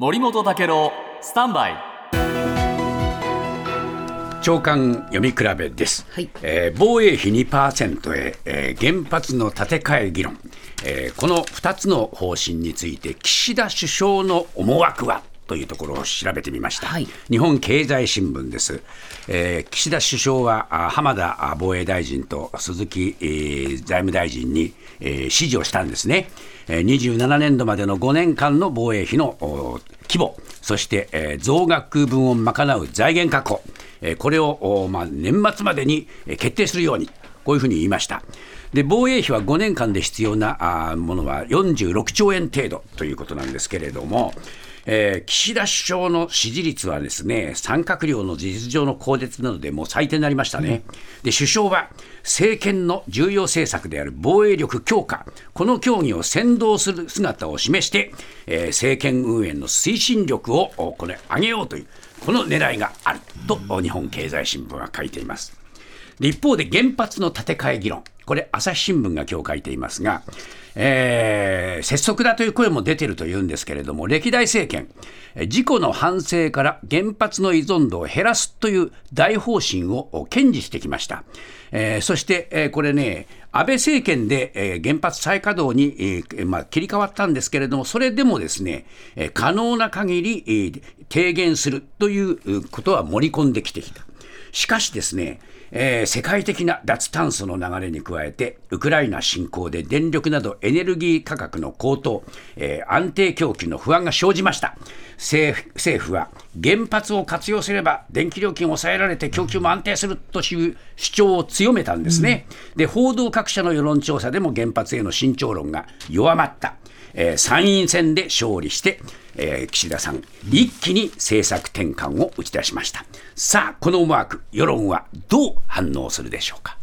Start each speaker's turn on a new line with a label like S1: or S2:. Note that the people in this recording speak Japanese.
S1: 森本武郎スタンバイ。
S2: 長官読み比べです、
S3: はい。
S2: えー防衛費2%へ、えー原発の建て替え議論、えーこの2つの方針について岸田首相の思惑は？というところを調べてみました、
S3: はい。
S2: 日本経済新聞です、えー岸田首相はあ浜田あ防衛大臣と鈴木、えー財務大臣に、えー指示をしたんですね、えー27年度までの5年間の防衛費のお規模そして、え増額分を賄う財源確保、えこれを、ま、年末までに決定するようにこういうふうに言いました。で防衛費は5年間で必要なものは46兆円程度ということなんですけれども、えー岸田首相の支持率はですね三閣僚の事実上の更迭などでもう最低になりましたね、で首相は政権の重要政策である防衛力強化、この協議を先導する姿を示して、えー政権運営の推進力をおこれ上げようという、この狙いがあるとお日本経済新聞は書いています。一方で原発の建て替え議論、これ、朝日新聞が今日書いていますが、えー拙速だという声も出ているというんですけれども、歴代政権、事故の反省から原発の依存度を減らすという大方針を堅持してきました。えーそして、えーこれね、安倍政権で、え原発再稼働に、えま、切り替わったんですけれども、それでもですね、え可能な限り、えー低減するということは盛り込んできてきた。しかしですね、えー世界的な脱炭素の流れに加えて、ウクライナ侵攻で電力などエネルギー価格の高騰、えー安定供給の不安が生じました。政府政府は原発を活用すれば電気料金を抑えられて供給も安定するという主張を強めたんですね。で、報道各社の世論調査でも原発への慎重論が弱まった。えー参院選で勝利して、えー岸田さん、一気に政策転換を打ち出しました。さあ、この思惑、世論はどう反応するでしょうか？